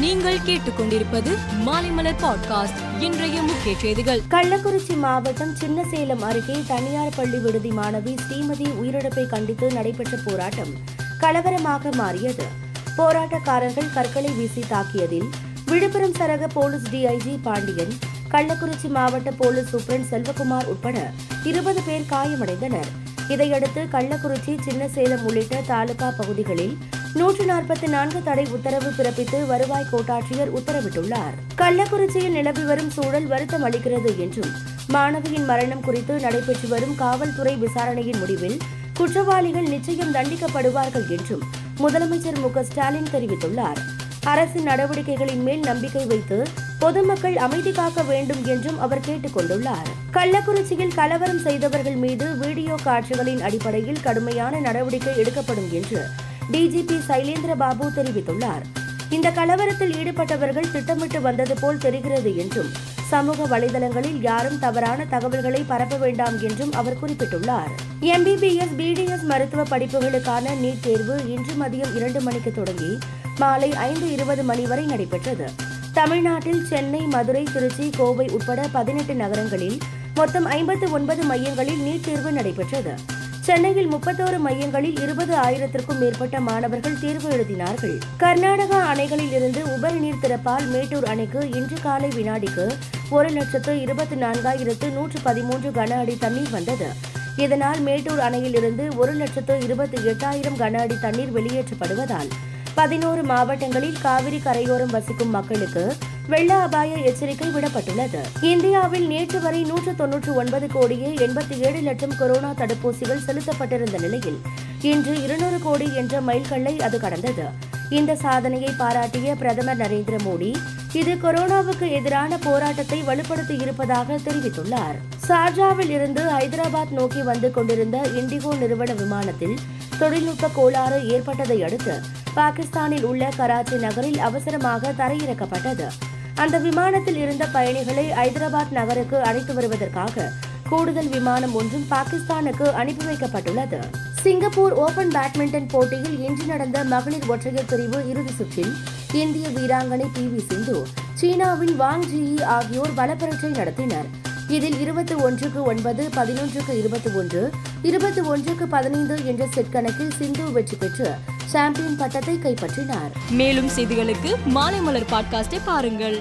நீங்கள் கேட்டுக்கொண்டிருப்பது மாலைமலர் பாட்காஸ்ட் இன்றைய முக்கிய செய்திகள். கள்ளக்குறிச்சி மாவட்டம் சின்னசேலம் அருகே தனியார் பள்ளி விடுதி மாணவி ஸ்ரீமதி உயிரிழப்பை கண்டித்து நடைபெற்ற போராட்டம் கலவரமாக மாறியது. போராட்டக்காரர்கள் கற்களை வீசி தாக்கியதில் விழுப்புரம் சரக போலீஸ் டிஐஜி பாண்டியன் கள்ளக்குறிச்சி மாவட்ட போலீஸ் சூப்பரண்ட் செல்வகுமார் உட்பட இருபது பேர் காயமடைந்தனர். இதையடுத்து கள்ளக்குறிச்சி சின்னசேலம் உள்ளிட்ட தாலுகா பகுதிகளில் நூற்று நாற்பத்தி நான்கு தடை உத்தரவு பிறப்பித்து வருவாய் கோட்டாட்சியர் உத்தரவிட்டுள்ளார். கள்ளக்குறிச்சியில் நிலவி வரும் சூழல் வருத்தம் அளிக்கிறது என்றும் மாணவியின் மரணம் குறித்து நடைபெற்று வரும் காவல்துறை விசாரணையின் முடிவில் குற்றவாளிகள் நிச்சயம் தண்டிக்கப்படுவார்கள் என்றும் முதலமைச்சர் மு. ஸ்டாலின் தெரிவித்துள்ளார். அரசின் நடவடிக்கைகளின் மேல் நம்பிக்கை வைத்து பொதுமக்கள் அமைதி காக்க வேண்டும் என்றும் அவர் கேட்டுக் கொண்டுள்ளார். கள்ளக்குறிச்சியில் கலவரம் செய்தவர்கள் மீது வீடியோ காட்சிகளின் அடிப்படையில் கடுமையான நடவடிக்கை எடுக்கப்படும் என்று டிஜிபி சைலேந்திர பாபு தெரிவித்துள்ளார். இந்த கலவரத்தில் ஈடுபட்டவர்கள் திட்டமிட்டு வந்தது போல் தெரிகிறது என்றும் சமூக வலைதளங்களில் யாரும் தவறான தகவல்களை பரப்ப வேண்டாம் என்றும் அவர் குறிப்பிட்டுள்ளார். எம்பிபிஎஸ் பிடிஎஸ் மருத்துவ படிப்புகளுக்கான நீட் தேர்வு இன்று மதியம் இரண்டு மணிக்கு தொடங்கி மாலை ஐந்து இருபது மணி வரை நடைபெற்றது. தமிழ்நாட்டில் சென்னை மதுரை திருச்சி கோவை உட்பட பதினெட்டு நகரங்களில் மொத்தம் ஐம்பத்து ஒன்பது மையங்களில் நீட் தேர்வு நடைபெற்றது. சென்னையில் முப்பத்தோரு மையங்களில் இருபது ஆயிரத்திற்கும் மேற்பட்ட மாணவர்கள் தேர்வு எழுதினார்கள். கர்நாடகா அணைகளில் இருந்து உபரிநீர் திறப்பால் மேட்டூர் அணைக்கு இன்று காலை வினாடிக்கு ஒரு லட்சத்து இருபத்தி நான்காயிரத்து நூற்று பதிமூன்று கன அடி தண்ணீர் வந்தது. இதனால் மேட்டூர் அணையிலிருந்து ஒரு லட்சத்து இருபத்தி எட்டாயிரம் கன அடி தண்ணீர் வெளியேற்றப்படுவதால் பதினோரு மாவட்டங்களில் காவிரி கரையோரம் வசிக்கும் மக்களுக்கு வெள்ள அபாய எச்சரிக்கை விடப்பட்டுள்ளது. இந்தியாவில் நேற்று வரை நூற்று தொன்னூற்று ஒன்பது கோடியே எண்பத்தி ஏழு லட்சம் கொரோனா தடுப்பூசிகள் செலுத்தப்பட்டிருந்த நிலையில் இன்று இருநூறு கோடி என்ற மைல்கல்லை அது கடந்தது. இந்த சாதனையை பாராட்டிய பிரதமர் நரேந்திர மோடி இது கொரோனாவுக்கு எதிரான போராட்டத்தை வலுப்படுத்தி இருப்பதாக தெரிவித்துள்ளார். சார்ஜாவில் இருந்து ஹைதராபாத் நோக்கி வந்து கொண்டிருந்த இண்டிகோ நிறுவன விமானத்தில் தொழில்நுட்ப கோளாறு ஏற்பட்டதை அடுத்து பாகிஸ்தானில் உள்ள கராச்சி நகரில் அவசரமாக தரையிறக்கப்பட்டது. அந்த விமானத்தில் இருந்த பயணிகளை ஐதராபாத் நகருக்கு அழைத்து வருவதற்காக கூடுதல் விமானம் ஒன்றும் பாகிஸ்தானுக்கு அனுப்பி வைக்கப்பட்டுள்ளது. சிங்கப்பூர் ஓபன் பேட்மிண்டன் போட்டியில் இன்று நடந்த மகளிர் ஒற்றையர் பிரிவு இறுதி சுற்றில் இந்திய வீராங்கனை பி வி சிந்து சீனாவின் வாங் ஜியி ஆகியோர் வலப்பரட்சை நடத்தினர். இதில் இருபத்தி ஒன்றுக்கு ஒன்பது பதினொன்றுக்கு இருபத்தி ஒன்று இருபத்தி ஒன்றுக்கு பதினைந்து என்ற செட் கணக்கில் சிந்து வெற்றி பெற்று சாம்பியன் பட்டத்தை கைப்பற்றினார். மேலும் செய்திகளுக்கு மாலை மலர் பாட்காஸ்டை பாருங்கள்.